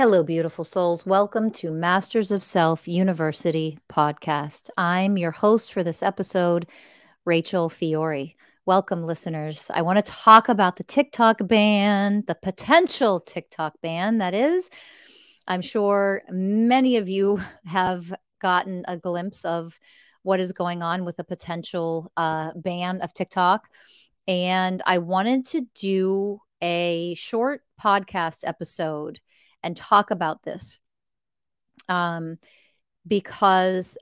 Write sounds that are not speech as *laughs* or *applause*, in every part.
Hello, beautiful souls. Welcome to Masters of Self University podcast. I'm your host for this episode, Rachel Fiori. Welcome, listeners. I want to talk about the TikTok ban, the potential TikTok ban, that is. I'm sure many of you *laughs* have gotten a glimpse of what is going on with a potential uh, ban of TikTok. And I wanted to do a short podcast episode and talk about this um, because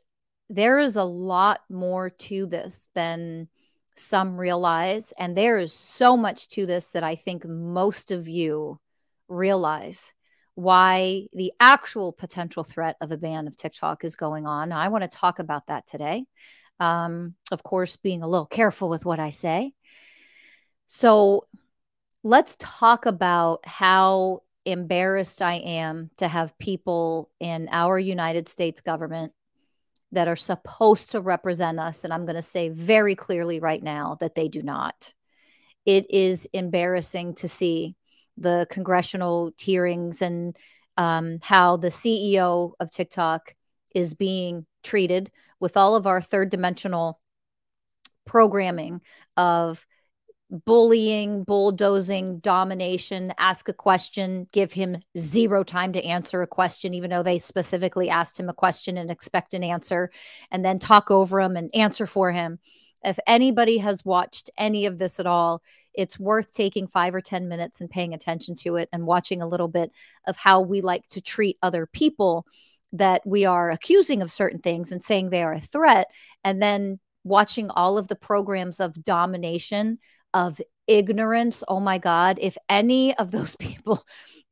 there is a lot more to this than some realize. And there is so much to this that I think most of you realize why the actual potential threat of a ban of TikTok is going on. I want to talk about that today. Um, of course, being a little careful with what I say. So let's talk about how embarrassed I am to have people in our United States government that are supposed to represent us. And I'm going to say very clearly right now that they do not. It is embarrassing to see the congressional hearings and um, how the CEO of TikTok is being treated with all of our third dimensional programming of bullying, bulldozing, domination, ask a question, give him zero time to answer a question, even though they specifically asked him a question and expect an answer, and then talk over him and answer for him. If anybody has watched any of this at all, it's worth taking five or 10 minutes and paying attention to it and watching a little bit of how we like to treat other people that we are accusing of certain things and saying they are a threat. And then watching all of the programs of domination of ignorance. Oh my God. If any of those *laughs* people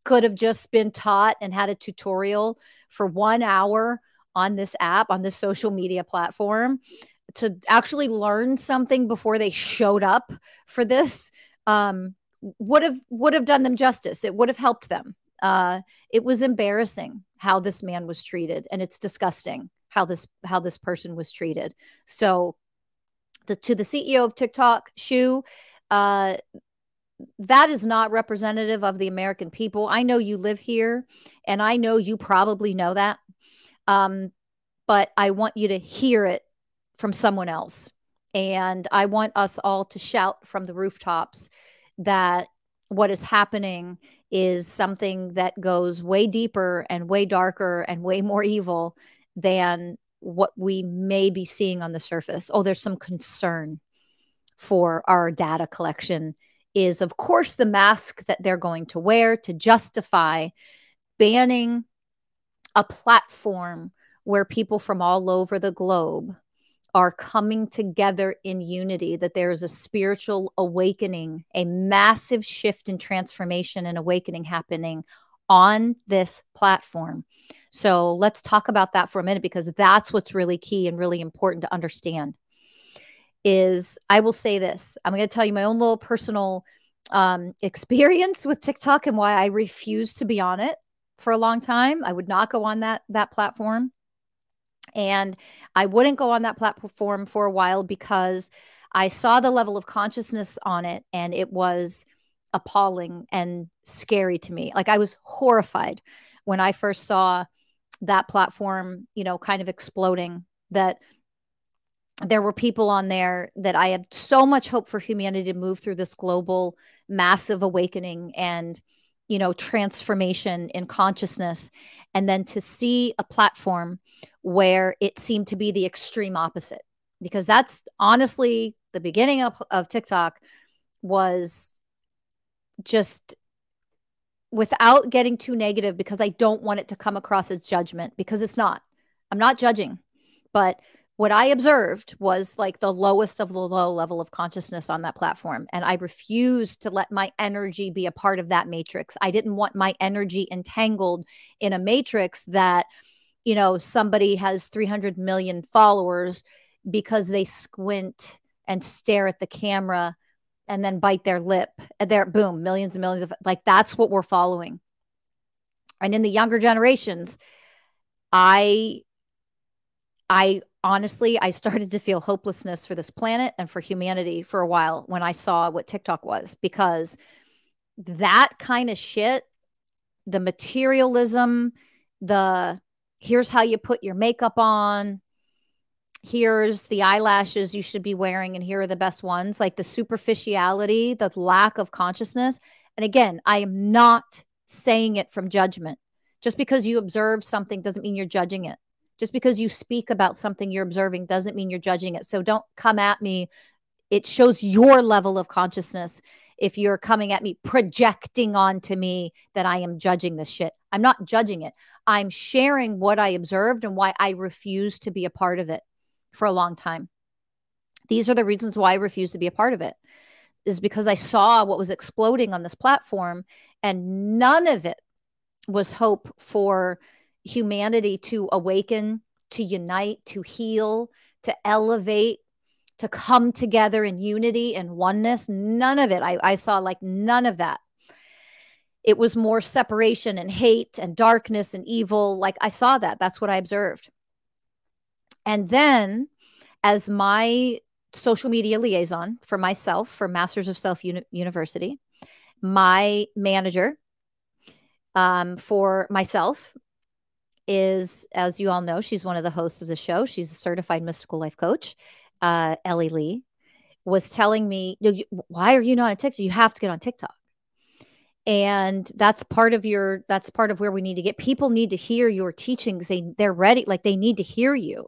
could have just been taught and had a tutorial for one hour on this app, on this social media platform, to actually learn something before they showed up for this, um, would have would have done them justice. It would have helped them. Uh, it was embarrassing how this man was treated, and it's disgusting how this how this person was treated. So the to the CEO of TikTok, Chew, uh, that is not representative of the American people. I know you live here, and I know you probably know that. Um, but I want you to hear it from someone else. And I want us all to shout from the rooftops that what is happening is something that goes way deeper and way darker and way more evil than what we may be seeing on the surface. Oh, there's some concern for our data collection is, of course, the mask that they're going to wear to justify banning a platform where people from all over the globe are coming together in unity, that there is a spiritual awakening, a massive shift and transformation and awakening happening on this platform. So let's talk about that for a minute because that's what's really key and really important to understand. Is I will say this I'm going to tell you my own little personal um, *laughs* experience with TikTok and why I refuse to be on it for a long time. I would not go on that that platform. And I wouldn't go on that platform for a while because I saw the level of consciousness on it and it was appalling and scary to me. Like I was horrified when I first saw that platform, you know, kind of exploding that there were people on there that I had so much hope for humanity to move through this global massive awakening and you know transformation in consciousness and then to see a platform where it seemed to be the extreme opposite because that's honestly the beginning of, of tiktok was just without getting too negative because i don't want it to come across as judgment because it's not i'm not judging but what I observed was like the lowest of the low level of consciousness on that platform. And I refused to let my energy be a part of that matrix. I didn't want my energy entangled in a matrix that, you know, somebody has 300 million followers because they squint and stare at the camera and then bite their lip. Uh, and there, boom, millions and millions of like that's what we're following. And in the younger generations, I I honestly, I started to feel hopelessness for this planet and for humanity for a while when I saw what TikTok was because that kind of shit, the materialism, the here's how you put your makeup on, here's the eyelashes you should be wearing, and here are the best ones, like the superficiality, the lack of consciousness. And again, I am not saying it from judgment. Just because you observe something doesn't mean you're judging it. Just because you speak about something you're observing doesn't mean you're judging it. So don't come at me. It shows your level of consciousness if you're coming at me, projecting onto me that I am judging this shit. I'm not judging it. I'm sharing what I observed and why I refuse to be a part of it for a long time. These are the reasons why I refuse to be a part of it, is because I saw what was exploding on this platform, and none of it was hope for humanity to awaken, to unite, to heal, to elevate, to come together in unity and oneness. None of it. I, I saw like none of that. It was more separation and hate and darkness and evil. Like I saw that. That's what I observed. And then, as my social media liaison for myself, for Masters of Self Uni- University, my manager um, for myself is, as you all know, she's one of the hosts of the show. She's a certified mystical life coach. Uh, Ellie Lee was telling me, "Why are you not on TikTok? You have to get on TikTok." And that's part of your. That's part of where we need to get. People need to hear your teachings. They they're ready. Like they need to hear you.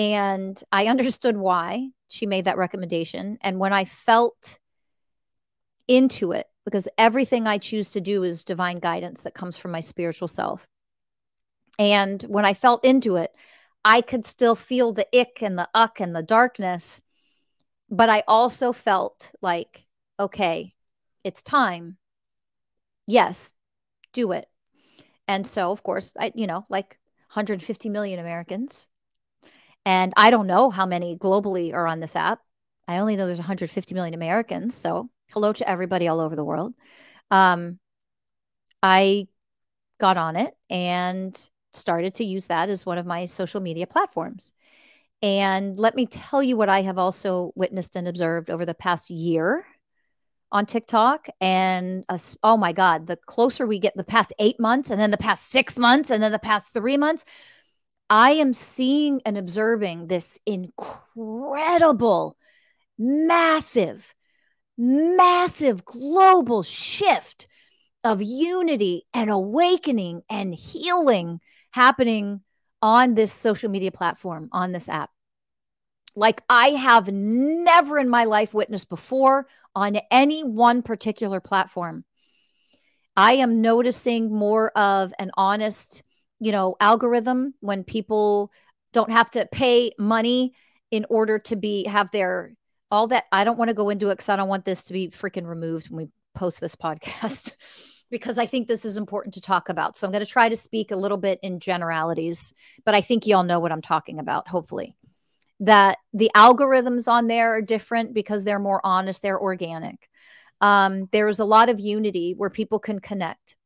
And I understood why she made that recommendation. And when I felt into it, because everything I choose to do is divine guidance that comes from my spiritual self. And when I felt into it, I could still feel the ick and the uck and the darkness. But I also felt like, okay, it's time. Yes, do it. And so, of course, I, you know, like 150 million Americans. And I don't know how many globally are on this app. I only know there's 150 million Americans. So, hello to everybody all over the world. Um, I got on it and started to use that as one of my social media platforms. And let me tell you what I have also witnessed and observed over the past year on TikTok. And oh my God, the closer we get, the past eight months, and then the past six months, and then the past three months, I am seeing and observing this incredible, massive, massive global shift of unity and awakening and healing happening on this social media platform, on this app. Like I have never in my life witnessed before on any one particular platform. I am noticing more of an honest, you know, algorithm when people don't have to pay money in order to be have their all that I don't want to go into it because I don't want this to be freaking removed when we post this podcast *laughs* because I think this is important to talk about. So I'm going to try to speak a little bit in generalities, but I think y'all know what I'm talking about, hopefully. That the algorithms on there are different because they're more honest, they're organic. Um, there's a lot of unity where people can connect.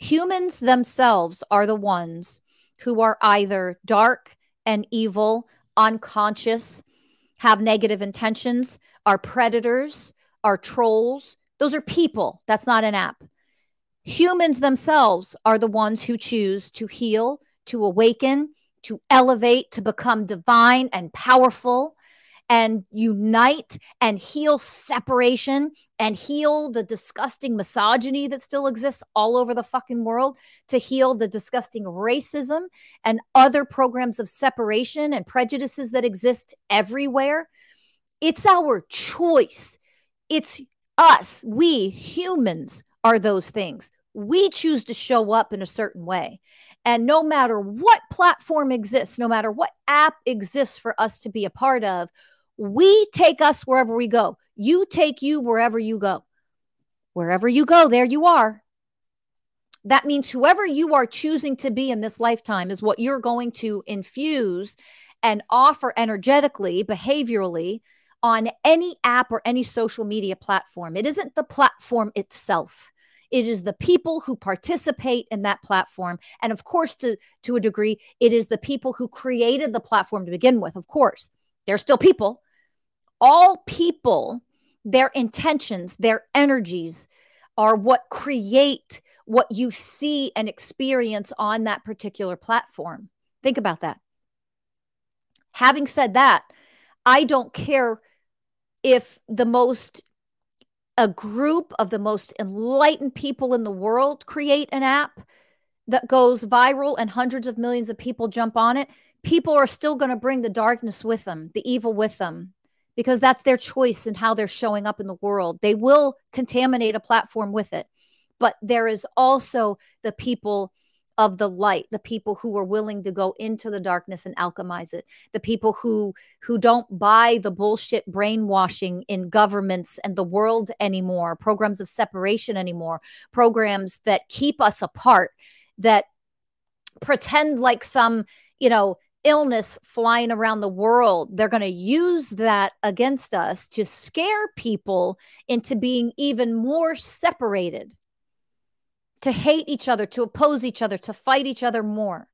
Humans themselves are the ones who are either dark and evil, unconscious, have negative intentions, are predators, are trolls, those are people. That's not an app. Humans themselves are the ones who choose to heal, to awaken, to elevate, to become divine and powerful and unite and heal separation and heal the disgusting misogyny that still exists all over the fucking world, to heal the disgusting racism and other programs of separation and prejudices that exist everywhere. It's our choice. It's us, we humans are those things. We choose to show up in a certain way. And no matter what platform exists, no matter what app exists for us to be a part of, we take us wherever we go. You take you wherever you go. Wherever you go, there you are. That means whoever you are choosing to be in this lifetime is what you're going to infuse and offer energetically, behaviorally on any app or any social media platform. It isn't the platform itself. It is the people who participate in that platform. And of course, to, to a degree, it is the people who created the platform to begin with. Of course, they're still people. All people, their intentions, their energies are what create what you see and experience on that particular platform. Think about that. Having said that, I don't care if the most a group of the most enlightened people in the world create an app that goes viral and hundreds of millions of people jump on it, people are still going to bring the darkness with them, the evil with them, because that's their choice and how they're showing up in the world. They will contaminate a platform with it. But there is also the people of the light the people who are willing to go into the darkness and alchemize it the people who who don't buy the bullshit brainwashing in governments and the world anymore programs of separation anymore programs that keep us apart that pretend like some you know illness flying around the world they're going to use that against us to scare people into being even more separated to hate each other, to oppose each other, to fight each other more.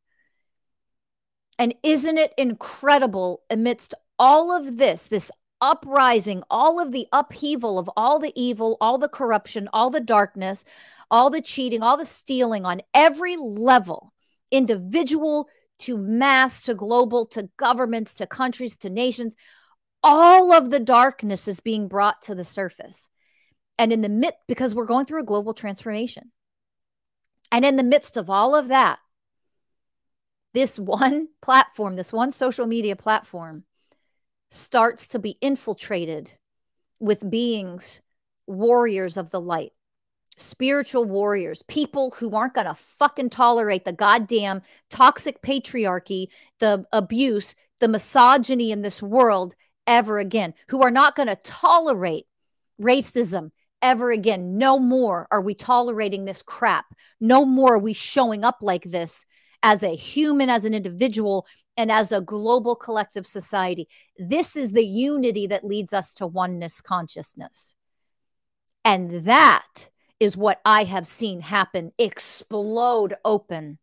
And isn't it incredible amidst all of this, this uprising, all of the upheaval of all the evil, all the corruption, all the darkness, all the cheating, all the stealing on every level, individual to mass to global to governments to countries to nations, all of the darkness is being brought to the surface. And in the midst, because we're going through a global transformation. And in the midst of all of that, this *laughs* one platform, this one social media platform starts to be infiltrated with beings, warriors of the light, spiritual warriors, people who aren't going to fucking tolerate the goddamn toxic patriarchy, the abuse, the misogyny in this world ever again, who are not going to tolerate racism, ever again. No more are we tolerating this crap. No more are we showing up like this as a human, as an individual, and as a global collective society. This is the unity that leads us to oneness consciousness. And that is what I have seen happen explode open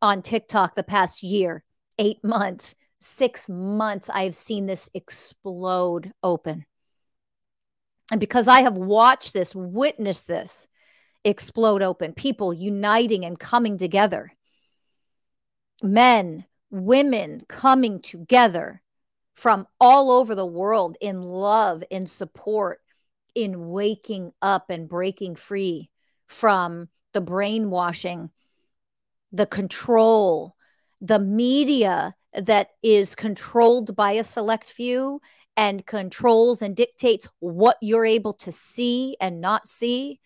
on TikTok the past year, eight months, six months. I've seen this explode open. And because I have watched this, witnessed this explode open, people uniting and coming together, men, women coming together from all over the world in love, in support, in waking up and breaking free from the brainwashing, the control, the media that is controlled by a select few and controls and dictates what you're able to see and not see.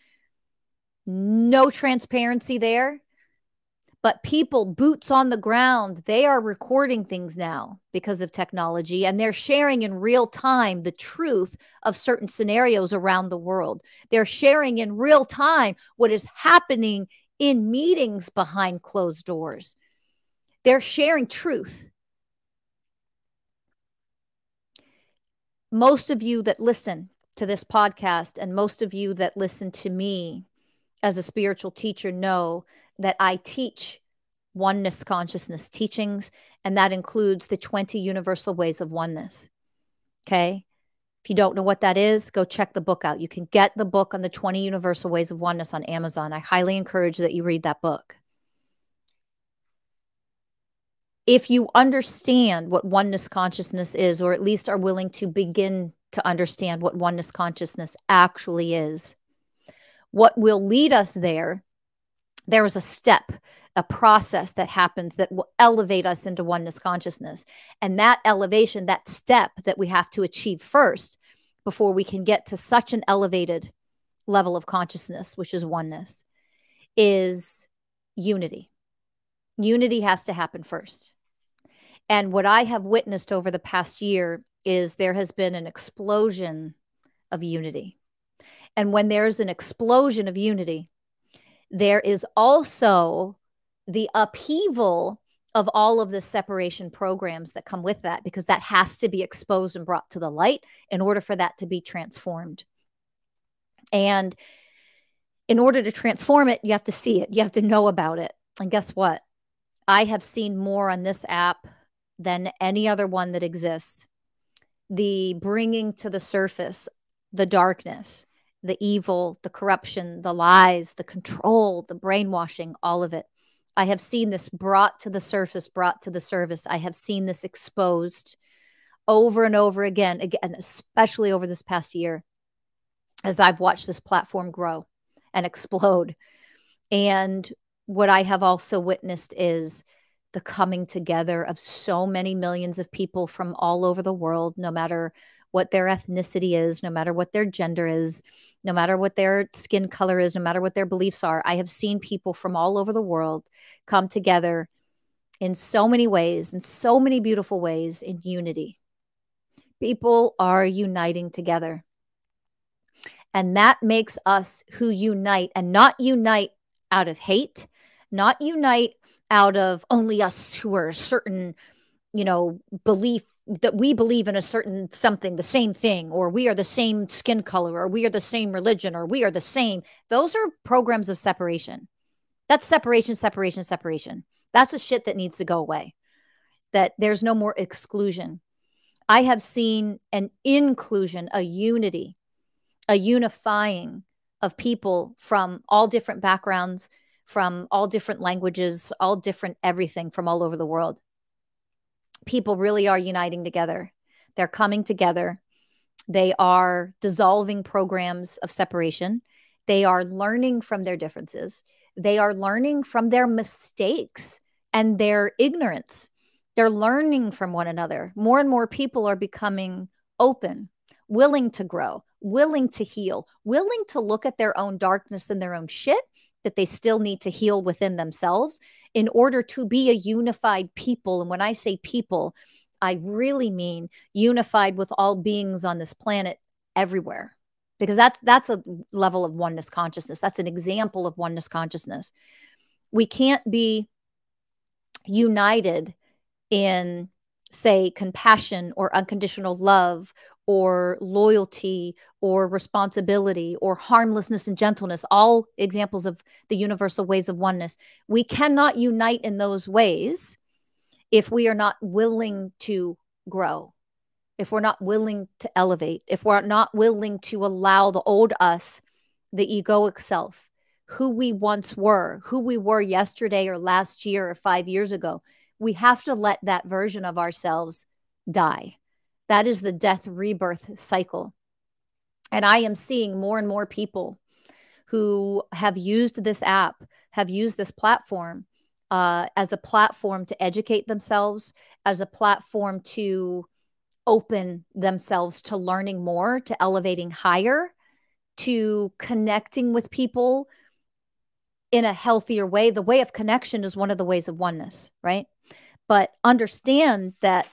No transparency there. But people, boots on the ground, they are recording things now because of technology and they're sharing in real time the truth of certain scenarios around the world. They're sharing in real time what is happening in meetings behind closed doors. They're sharing truth. most of you that listen to this podcast and most of you that listen to me as a spiritual teacher know that I teach oneness consciousness teachings, and that includes the 20 universal ways of oneness. Okay. If you don't know what that is, go check the book out. You can get the book on the 20 universal ways of oneness on Amazon. I highly encourage that you read that book if you understand what oneness consciousness is, or at least are willing to begin to understand what oneness consciousness actually is, what will lead us there, there is a step, a process that happens that will elevate us into oneness consciousness. And that elevation, that step that we have to achieve first before we can get to such an elevated level of consciousness, which is oneness, is unity. Unity has to happen first. And what I have witnessed over the past year is there has been an explosion of unity. And when there's an explosion of unity, there is also the upheaval of all of the separation programs that come with that, because that has to be exposed and brought to the light in order for that to be transformed. And in order to transform it, you have to see it, you have to know about it. And guess what? I have seen more on this app than any other one that exists. The bringing to the surface the darkness, the evil, the corruption, the lies, the control, the brainwashing, all of it. I have seen this brought to the surface, brought to the service. I have seen this exposed over and over again, again, especially over this past year as I've watched this platform grow and explode. And what I have also witnessed is the coming together of so many millions of people from all over the world, no matter what their ethnicity is, no matter what their gender is, no matter what their skin color is, no matter what their beliefs are. I have seen people from all over the world come together in so many ways, in so many beautiful ways, in unity. People are uniting together. And that makes us who unite and not unite out of hate, not unite out of only us who are a certain, you know, belief that we believe in a certain something, the same thing, or we are the same skin color, or we are the same religion, or we are the same. Those are programs of separation. That's separation, separation, separation. That's the shit that needs to go away. That there's no more exclusion. I have seen an inclusion, a unity a unifying of people from all different backgrounds, from all different languages, all different everything from all over the world. People really are uniting together. They're coming together. They are dissolving programs of separation. They are learning from their differences. They are learning from their mistakes and their ignorance. They're learning from one another. More and more people are becoming open, willing to grow, willing to heal, willing to look at their own darkness and their own shit that they still need to heal within themselves in order to be a unified people. And when I say people, I really mean unified with all beings on this planet everywhere. Because that's that's a level of oneness consciousness. That's an example of oneness consciousness. We can't be united in say compassion or unconditional love or loyalty or responsibility or harmlessness and gentleness, all examples of the universal ways of oneness. We cannot unite in those ways if we are not willing to grow, if we're not willing to elevate, if we're not willing to allow the old us, the egoic self, who we once were, who we were yesterday or last year or five years ago. We have to let that version of ourselves die that is the death rebirth cycle. And I am seeing more and more people who have used this app, have used this platform uh, as a platform to educate themselves, as a platform to open themselves to learning more, to elevating higher, to connecting with people in a healthier way. The way of connection is one of the ways of oneness, right? But understand that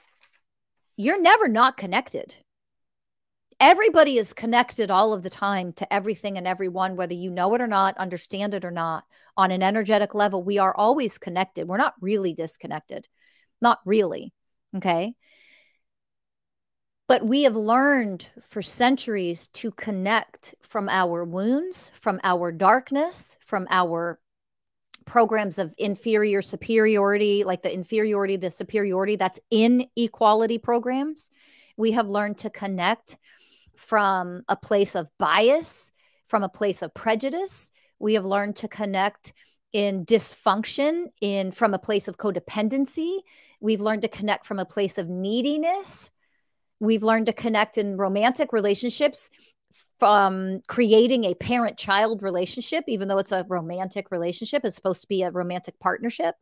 you're never not connected. Everybody is connected all of the time to everything and everyone, whether you know it or not, understand it or not. On an energetic level, we are always connected. We're not really disconnected. Not really. Okay. But we have learned for centuries to connect from our wounds, from our darkness, from our programs of inferior superiority, like the inferiority, the superiority, that's inequality programs. We have learned to connect from a place of bias, from a place of prejudice. We have learned to connect in dysfunction, in from a place of codependency. We've learned to connect from a place of neediness. We've learned to connect in romantic relationships from creating a parent child relationship, even though it's a romantic relationship, it's supposed to be a romantic partnership.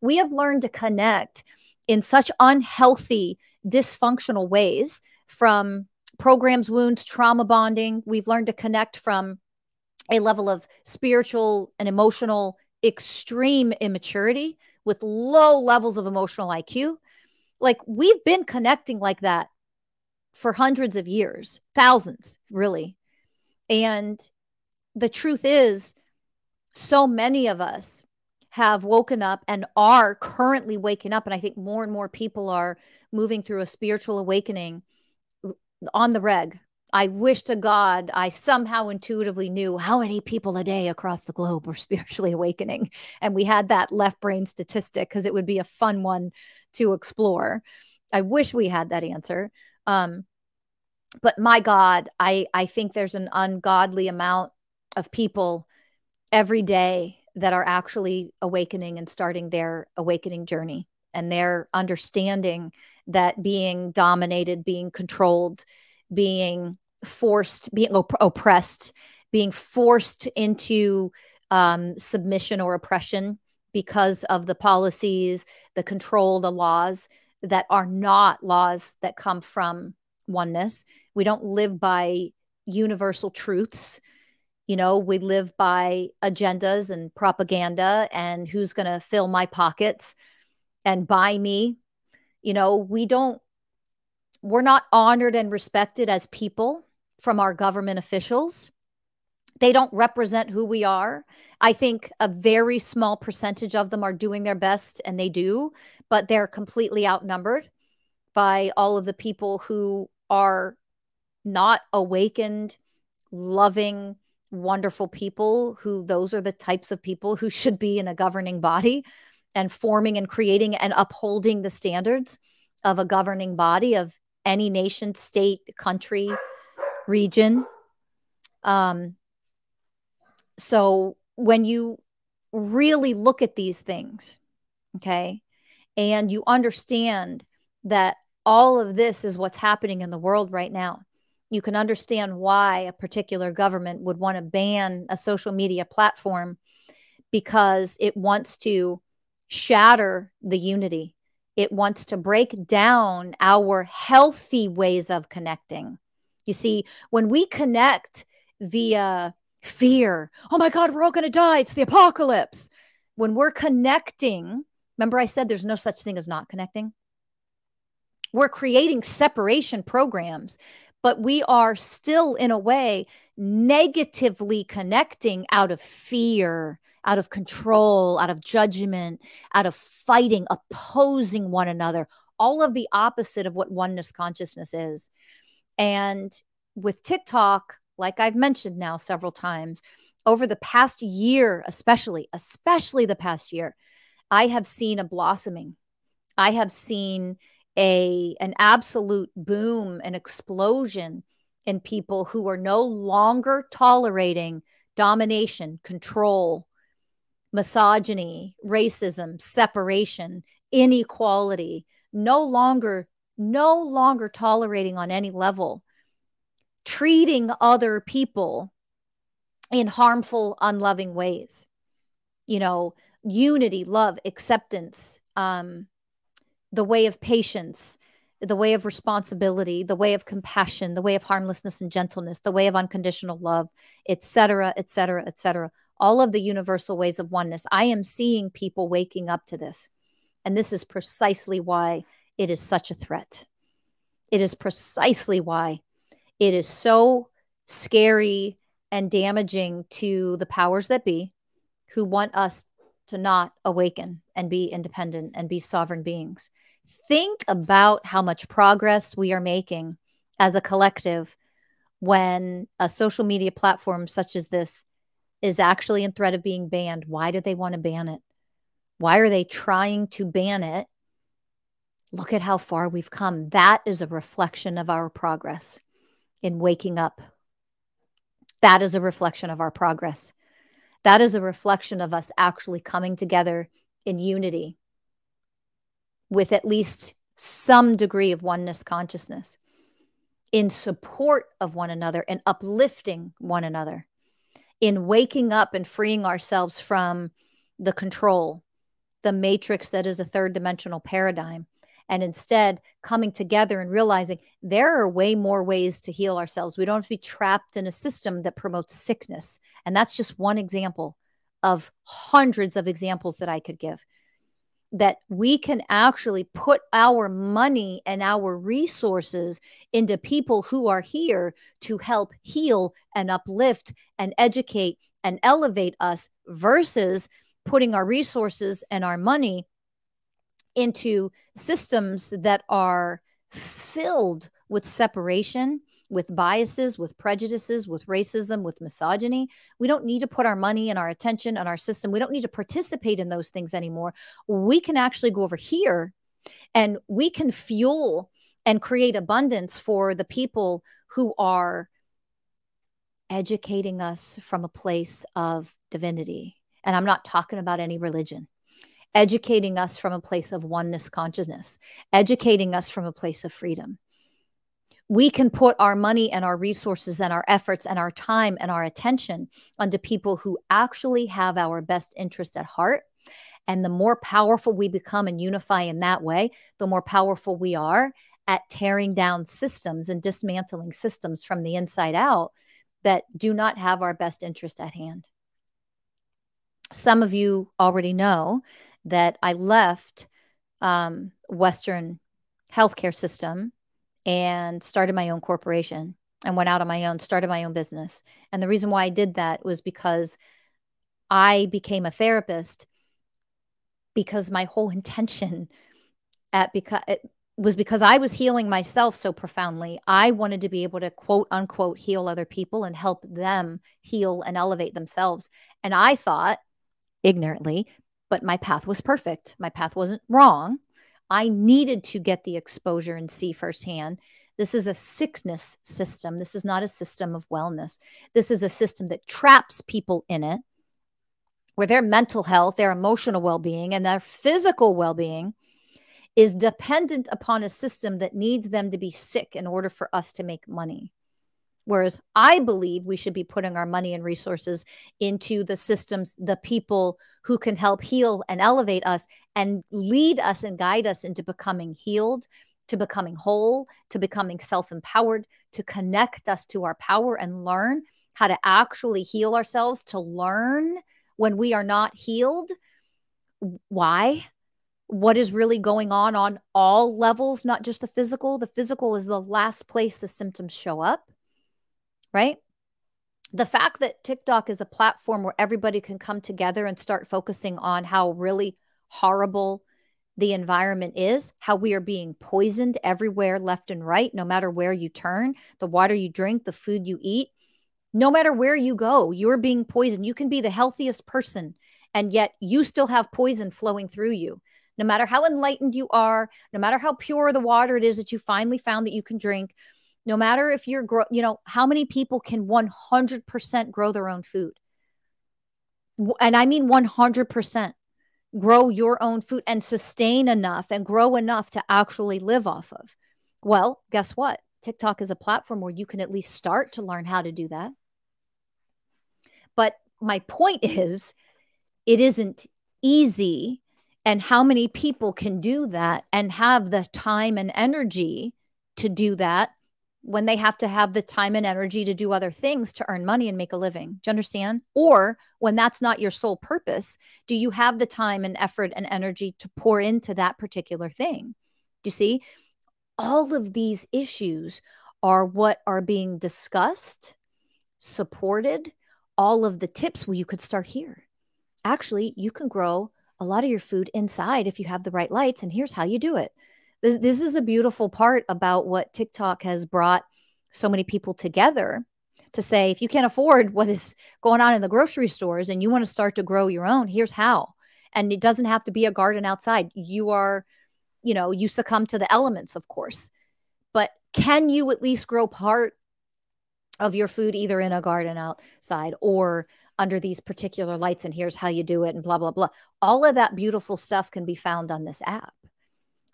We have learned to connect in such unhealthy, dysfunctional ways from programs, wounds, trauma bonding. We've learned to connect from a level of spiritual and emotional extreme immaturity with low levels of emotional IQ. Like we've been connecting like that for hundreds of years, thousands, really. And the truth is, so many of us have woken up and are currently waking up. And I think more and more people are moving through a spiritual awakening on the reg. I wish to God I somehow intuitively knew how many people a day across the globe were *laughs* spiritually awakening. And we had that left brain statistic because it would be a fun one to explore. I wish we had that answer. Um, but my God, I, I think there's an ungodly amount of people every day that are actually awakening and starting their awakening journey. And they're understanding that being dominated, being controlled, being forced, being op- oppressed, being forced into um, submission or oppression because of the policies, the control, the laws that are not laws that come from oneness. We don't live by universal truths. You know, we live by agendas and propaganda and who's going to fill my pockets and buy me. You know, we don't, we're not honored and respected as people from our government officials. They don't represent who we are. I think a very small percentage of them are doing their best, and they do, but they're completely outnumbered by all of the people who are not awakened, loving, wonderful people who those are the types of people who should be in a governing body and forming and creating and upholding the standards of a governing body of any nation, state, country, region. Um, so when you really look at these things, okay, and you understand that all of this is what's happening in the world right now. You can understand why a particular government would want to ban a social media platform because it wants to shatter the unity. It wants to break down our healthy ways of connecting. You see, when we connect via fear, oh my God, we're all going to die, it's the apocalypse. When we're connecting, remember I said there's no such thing as not connecting? We're creating separation programs, but we are still, in a way, negatively connecting out of fear, out of control, out of judgment, out of fighting, opposing one another, all of the opposite of what oneness consciousness is. And with TikTok, like I've mentioned now several times, over the past year, especially, especially the past year, I have seen a blossoming. I have seen a an absolute boom an explosion in people who are no longer tolerating domination control misogyny racism separation inequality no longer no longer tolerating on any level treating other people in harmful unloving ways. You know unity love acceptance um the way of patience, the way of responsibility, the way of compassion, the way of harmlessness and gentleness, the way of unconditional love, etc., etc., etc. All of the universal ways of oneness. I am seeing people waking up to this. And this is precisely why it is such a threat. It is precisely why it is so scary and damaging to the powers that be who want us to not awaken and be independent and be sovereign beings. Think about how much progress we are making as a collective when a social media platform such as this is actually in threat of being banned. Why do they want to ban it? Why are they trying to ban it? Look at how far we've come. That is a reflection of our progress in waking up. That is a reflection of our progress. That is a reflection of us actually coming together in unity with at least some degree of oneness consciousness in support of one another and uplifting one another, in waking up and freeing ourselves from the control, the matrix that is a third dimensional paradigm, and instead coming together and realizing there are way more ways to heal ourselves. We don't have to be trapped in a system that promotes sickness. And that's just one example of hundreds of examples that I could give. That we can actually put our money and our resources into people who are here to help heal and uplift and educate and elevate us versus putting our resources and our money into systems that are filled with separation, with biases, with prejudices, with racism, with misogyny. We don't need to put our money and our attention on our system. We don't need to participate in those things anymore. We can actually go over here and we can fuel and create abundance for the people who are educating us from a place of divinity. And I'm not talking about any religion educating us from a place of oneness consciousness, educating us from a place of freedom. We can put our money and our resources and our efforts and our time and our attention onto people who actually have our best interest at heart. And the more powerful we become and unify in that way, the more powerful we are at tearing down systems and dismantling systems from the inside out that do not have our best interest at hand. Some of you already know that I left um, Western healthcare system and started my own corporation and went out on my own, started my own business. And the reason why I did that was because I became a therapist because my whole intention at because it was because I was healing myself so profoundly. I wanted to be able to quote unquote heal other people and help them heal and elevate themselves. And I thought ignorantly but my path was perfect. My path wasn't wrong. I needed to get the exposure and see firsthand. This is a sickness system. This is not a system of wellness. This is a system that traps people in it, where their mental health, their emotional well being, and their physical well being is dependent upon a system that needs them to be sick in order for us to make money. Whereas I believe we should be putting our money and resources into the systems, the people who can help heal and elevate us and lead us and guide us into becoming healed, to becoming whole, to becoming self empowered, to connect us to our power and learn how to actually heal ourselves, to learn when we are not healed. Why? What is really going on on all levels, not just the physical? The physical is the last place the symptoms show up right? The fact that TikTok is a platform where everybody can come together and start focusing on how really horrible the environment is, how we are being poisoned everywhere, left and right, no matter where you turn, the water you drink, the food you eat, no matter where you go, you're being poisoned. You can be the healthiest person, and yet you still have poison flowing through you. No matter how enlightened you are, no matter how pure the water it is that you finally found that you can drink, no matter if you're grow you know how many people can 100% grow their own food. And i mean 100% grow your own food and sustain enough and grow enough to actually live off of. Well guess what? Tiktok is a platform where you can at least start to learn how to do that. But my point is it isn't easy and how many people can do that and have the time and energy to do that when they have to have the time and energy to do other things to earn money and make a living. Do you understand? Or when that's not your sole purpose, do you have the time and effort and energy to pour into that particular thing? Do you see? All of these issues are what are being discussed, supported. All of the tips, well, you could start here. Actually, you can grow a lot of your food inside if you have the right lights. And here's how you do it this, this is a beautiful part about what TikTok has brought so many people together to say if you can't afford *laughs* what is going on in the grocery stores and you want to start to grow your own, here's how. And it doesn't have to be a garden outside. You are, you know, you succumb to the elements, of course. But can you at least grow part of your food either in a garden outside or under these particular lights? And here's how you do it, and blah, blah, blah. All of that beautiful stuff can be found on this app.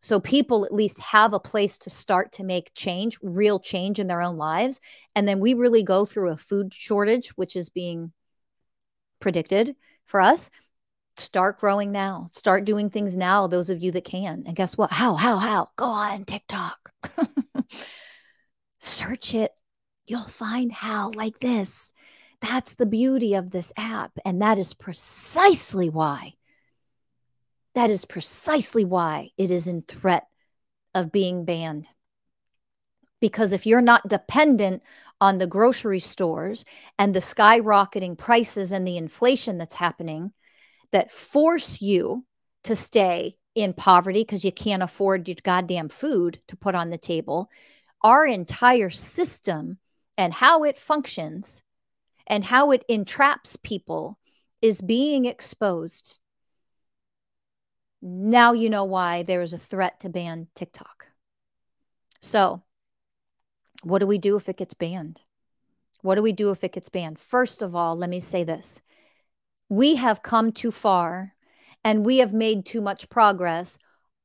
So people at least have a place to start to make change, real change in their own lives. And then we really go through a food shortage, which is being predicted for us. Start growing now. Start doing things now, those of you that can. And guess what? How, how, how? Go on TikTok. *laughs* Search it. You'll find how like this. That's the beauty of this app. And that is precisely why, that is precisely why it is in threat of being banned. Because if you're not dependent on the grocery stores and the skyrocketing prices and the inflation that's happening that force you to stay in poverty because you can't afford your goddamn food to put on the table, our entire system and how it functions and how it entraps people is being exposed. Now you know why there is a threat to ban TikTok. So, what do we do if it gets banned? What do we do if it gets banned? First of all, let me say this we have come too far and we have made too much progress.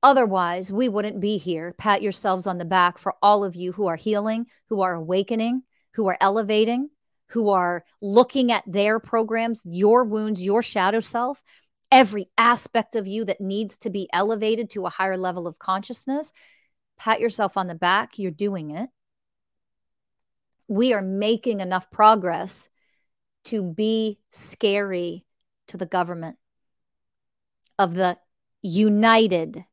Otherwise, we wouldn't be here. Pat yourselves on the back for all of you who are healing, who are awakening, who are elevating, who are looking at their programs, your wounds, your shadow self, every aspect of you that needs to be elevated to a higher level of consciousness. Pat yourself on the back. You're doing it. We are making enough progress to be scary to the government of the United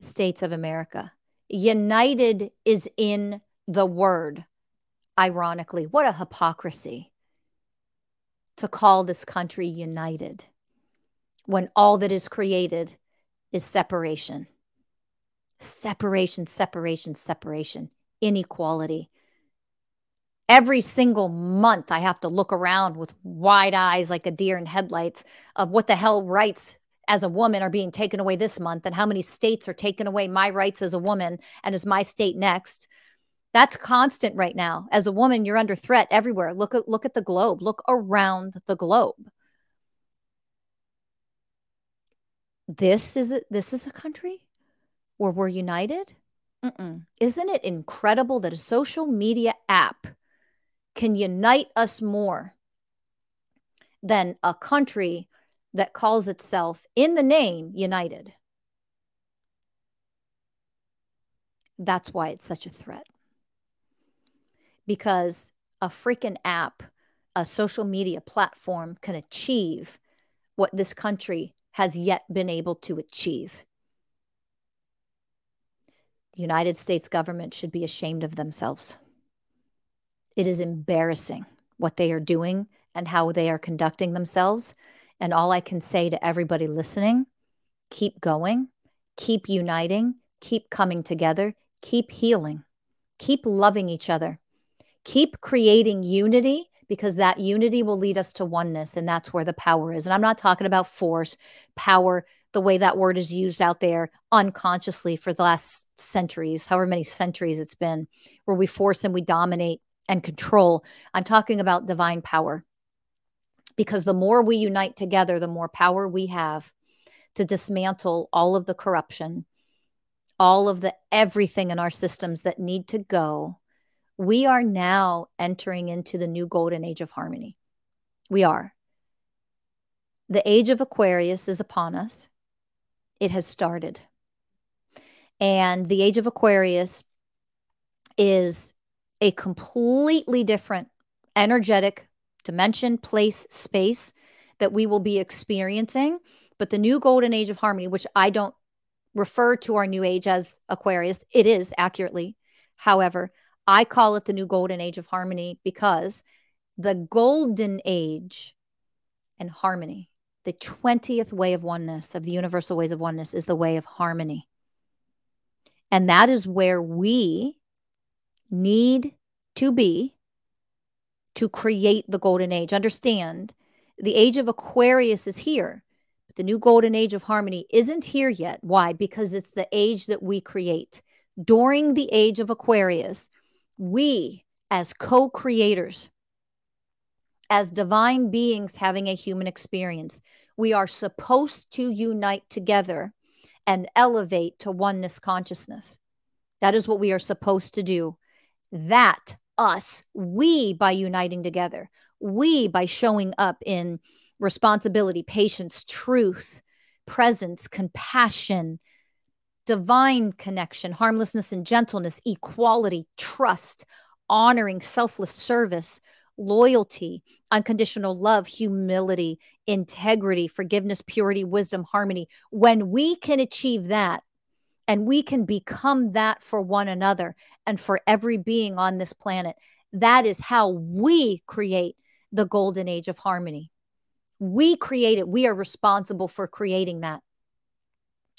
States of America. United is in the word ironically. What a hypocrisy to call this country united when all that is created is separation. Separation, separation, separation, inequality. Every single month, I have to look around with wide eyes like a deer in headlights of what the hell rights as a woman are being taken away this month and how many states are taking away my rights as a woman and is my state next that's constant right now. As a woman, you're under threat everywhere. Look at look at the globe. Look around the globe. This is a, this is a country where we're united. Mm-mm. Isn't it incredible that a social media app can unite us more than a country that calls itself, in the name, united? That's why it's such a threat because a freaking app, a social media platform can achieve what this country has yet been able to achieve. The United States government should be ashamed of themselves. It is embarrassing what they are doing and how they are conducting themselves. And all I can say to everybody listening keep going, keep uniting, keep coming together, keep healing, keep loving each other keep creating unity because that unity will lead us to oneness and that's where the power is. And i'm not talking about force power the way that word is used out there unconsciously for the last centuries however many centuries it's been where we force and we dominate and control. I'm talking about divine power because the more we unite together the more power we have to dismantle all of the corruption all of the everything in our systems that need to go we are now entering into the new golden age of harmony. We are. The age of Aquarius is upon us, it has started. And the age of Aquarius is a completely different energetic dimension, place, space that we will be experiencing. But the new golden age of harmony, which I don't refer to our new age as Aquarius, it is accurately. However, I call it the new golden age of harmony because the golden age and harmony, the 20th way of oneness of the universal ways of oneness is the way of harmony. And that is where we need to be to create the golden age. Understand, the age of Aquarius is here, but the new golden age of harmony isn't here yet. Why? Because it's the age that we create. During the age of Aquarius, we, as co creators, as divine beings having a human experience, we are supposed to unite together and elevate to oneness consciousness. That is what we are supposed to do. That, us, we, by uniting together, we, by showing up in responsibility, patience, truth, presence, compassion, divine connection, harmlessness and gentleness, equality, trust, honoring, selfless service, loyalty, unconditional love, humility, integrity, forgiveness, purity, wisdom, harmony. When we can achieve that and we can become that for one another and for every being on this planet, that is how we create the golden age of harmony. We create it. We are responsible for creating that.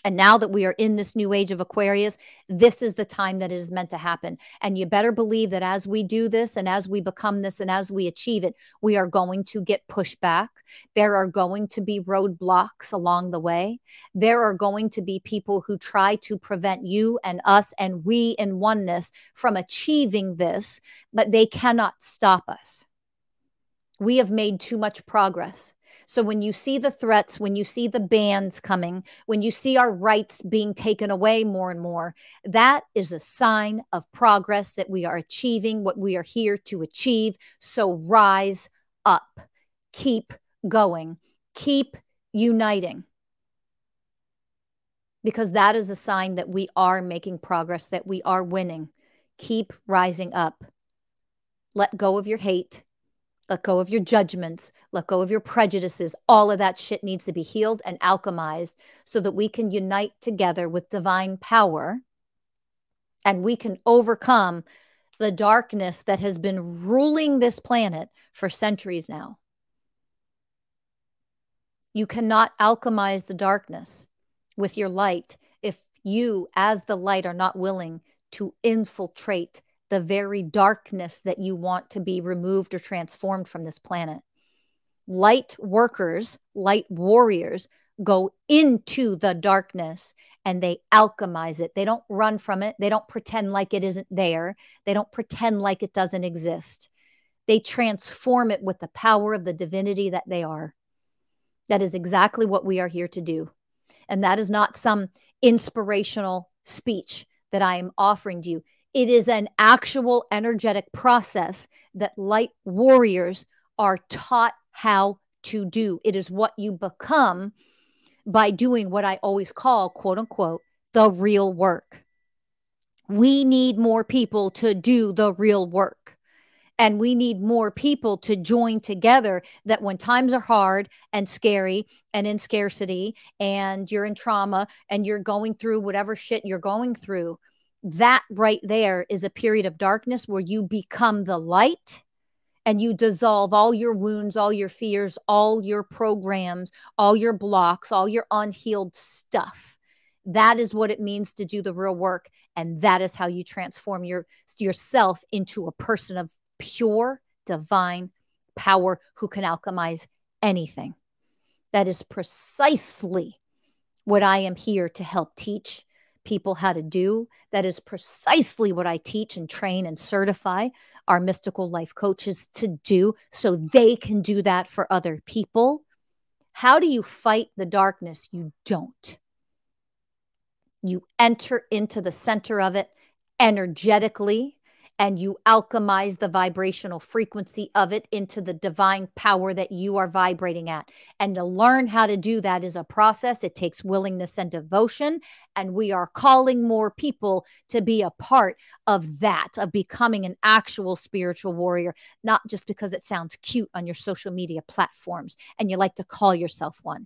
And now that we are in this new age of Aquarius, this is the time that it is meant to happen. And you better believe that as we do this and as we become this and as we achieve it, we are going to get pushback. There are going to be roadblocks along the way. There are going to be people who try to prevent you and us and we in oneness from achieving this, but they cannot stop us. We have made too much progress. So when you see the threats, when you see the bans coming, when you see our rights being taken away more and more, that is a sign of progress that we are achieving what we are here to achieve. So rise up, keep going, keep uniting. Because that is a sign that we are making progress, that we are winning. Keep rising up. Let go of your hate let go of your judgments, let go of your prejudices. All of that shit needs to be healed and alchemized so that we can unite together with divine power and we can overcome the darkness that has been ruling this planet for centuries now. You cannot alchemize the darkness with your light if you, as the light, are not willing to infiltrate the very darkness that you want to be removed or transformed from this planet. Light workers, light warriors go into the darkness and they alchemize it. They don't run from it. They don't pretend like it isn't there. They don't pretend like it doesn't exist. They transform it with the power of the divinity that they are. That is exactly what we are here to do. And that is not some inspirational speech that I am offering to you. It is an actual energetic process that light warriors are taught how to do. It is what you become by doing what I always call, quote unquote, the real work. We need more people to do the real work. And we need more people to join together that when times are hard and scary and in scarcity and you're in trauma and you're going through whatever shit you're going through, that right there is a period of darkness where you become the light and you dissolve all your wounds, all your fears, all your programs, all your blocks, all your unhealed stuff. That is what it means to do the real work. And that is how you transform your, yourself into a person of pure divine power who can alchemize anything. That is precisely what I am here to help teach people how to do. That is precisely what I teach and train and certify our mystical life coaches to do so they can do that for other people. How do you fight the darkness? You don't. You enter into the center of it energetically and you alchemize the vibrational frequency of it into the divine power that you are vibrating at. And to learn how to do that is a process. It takes willingness and devotion. And we are calling more people to be a part of that, of becoming an actual spiritual warrior, not just because it sounds cute on your social media platforms and you like to call yourself one.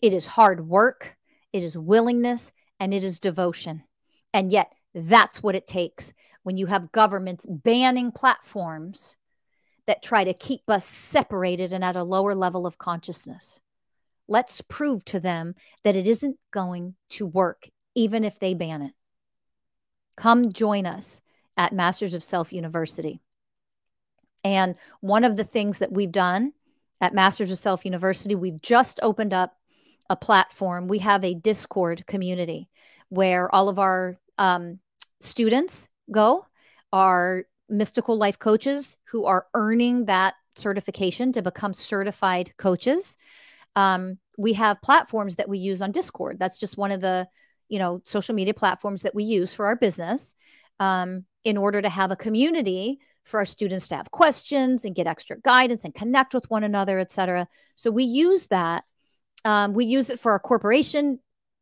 It is hard work, it is willingness, and it is devotion. And yet, that's what it takes when you have governments banning platforms that try to keep us separated and at a lower level of consciousness. Let's prove to them that it isn't going to work, even if they ban it. Come join us at Masters of Self University. And one of the things that we've done at Masters of Self University, we've just opened up a platform. We have a Discord community where all of our um, students go are mystical life coaches who are earning that certification to become certified coaches. Um, we have platforms that we use on Discord. That's just one of the you know social media platforms that we use for our business um, in order to have a community for our students to have questions and get extra guidance and connect with one another, et cetera. So we use that. Um, we use it for our corporation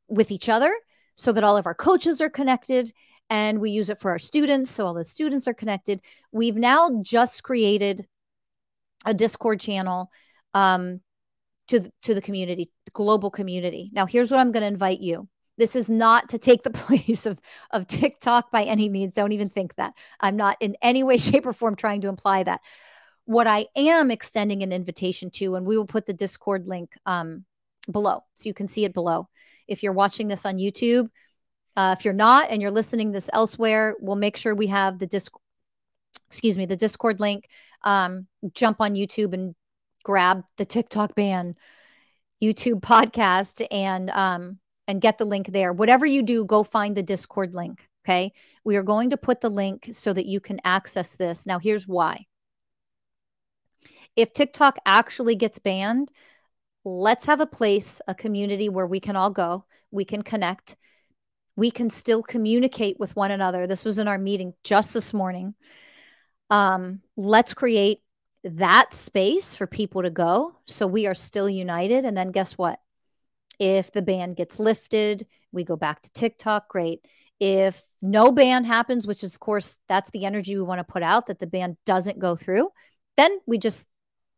with each other so that all of our coaches are connected and we use it for our students so all the students are connected. We've now just created a discord channel um, to, to the community the global community. Now here's what i'm going to invite you. This is not to take the *laughs* place of, of tiktok by any means. Don't even think that. I'm not in any way *laughs* shape or form trying to imply that. What i am extending an invitation to and we will put the discord link um, below so you can see it below. If you're watching this on youtube uh, if you're not and you're listening this elsewhere, we'll make sure we have the disc, excuse me, the Discord link. Um, jump on YouTube and grab the TikTok ban YouTube podcast and um, and get the link there. Whatever you do, go find the Discord link. Okay, we are going to put the link so that you can access this. Now, here's why. If TikTok actually gets banned, let's have a place, a community where we can all go, we can connect we can still communicate with one another. This was in our meeting just this morning. Um, let's create that space for people to go so we are still united. And then guess what? If the ban gets lifted, we go back to TikTok, great. If no ban happens, which is, of course, that's the energy we want to put out that the ban doesn't go through, then we just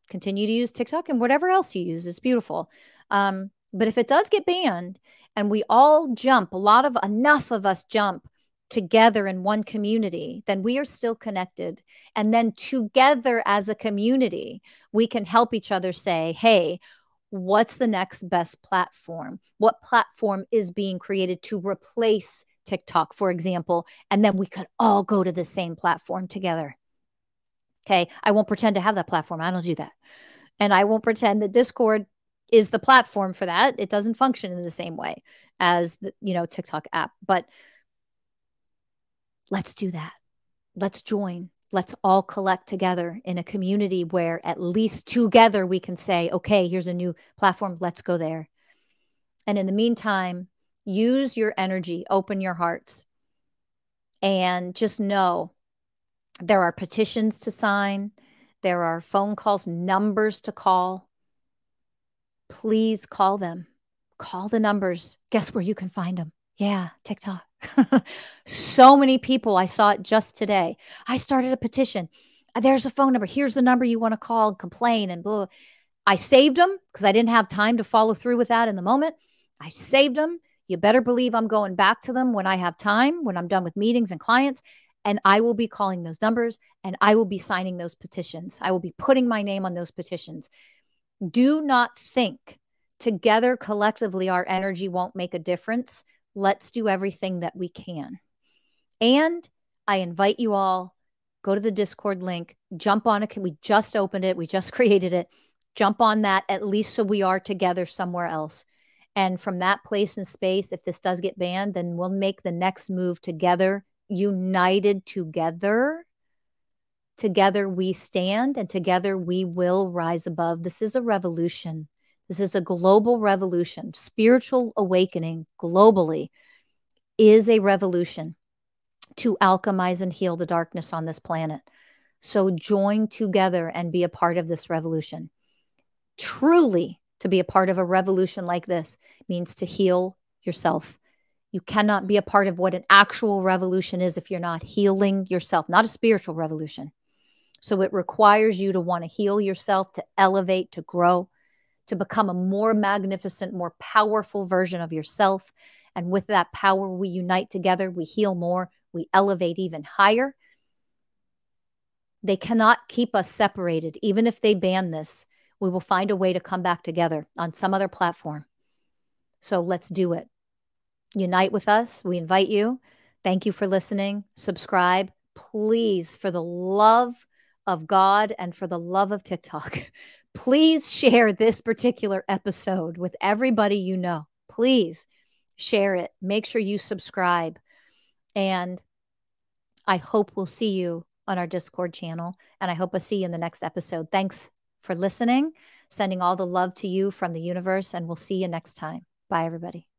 continue to use TikTok and whatever else you use is beautiful. Um, but if it does get banned and we all jump, a lot of enough of us jump together in one community, then we are still connected. And then together as a community, we can help each other say, hey, what's the next best platform? What platform is being created to replace TikTok, for example? And then we could all go to the same platform together. Okay. I won't pretend to have that platform. I don't do that. And I won't pretend that Discord is the platform for that. It doesn't function in the same way as the, you know, TikTok app. But let's do that. Let's join. Let's all collect together in a community where at least together we can say, okay, here's a new platform. Let's go there. And in the meantime, use your energy, open your hearts, and just know there are petitions to sign, there are phone calls, numbers to call please call them. Call the numbers. Guess where you can find them? Yeah, TikTok. *laughs* so many people. I saw it just today. I started a petition. There's a phone number. Here's the number you want to call and complain and blah. I saved them because I didn't have time to follow through with that in the moment. I saved them. You better believe I'm going back to them when I have time, when I'm done with meetings and clients. And I will be calling those numbers and I will be signing those petitions. I will be putting my name on those petitions do not think together collectively our energy won't make a difference. Let's do everything that we can. And I invite you all go to the Discord link, jump on it. We just opened it, we just *laughs* created it. Jump on that at least so we are together somewhere else. And from that place and space, if this does get banned, then we'll make the next move together, united together Together we stand and together we will rise above. This is a revolution. This is a global revolution. Spiritual awakening globally is a revolution to alchemize and heal the darkness on this planet. So join together and be a part of this revolution. Truly, to be a part of a revolution like this means to heal yourself. You cannot be a part of what an actual revolution is if you're not healing yourself, not a spiritual revolution. So it requires you to want to heal yourself, to elevate, to grow, to become a more magnificent, more powerful version of yourself. And with that power, we unite together, we heal more, we elevate even higher. They cannot keep us separated. Even if they ban this, we will find a way to come back together on some other platform. So let's do it. Unite with us. We invite you. Thank you for listening. Subscribe. Please, for the love of God and for the love of TikTok, *laughs* please share this particular episode with everybody you know. Please share it. Make sure you subscribe. And I hope we'll see you on our Discord channel. And I hope I'll see you in the next episode. Thanks for listening. Sending all the love to you from the universe. And we'll see you next time. Bye, everybody.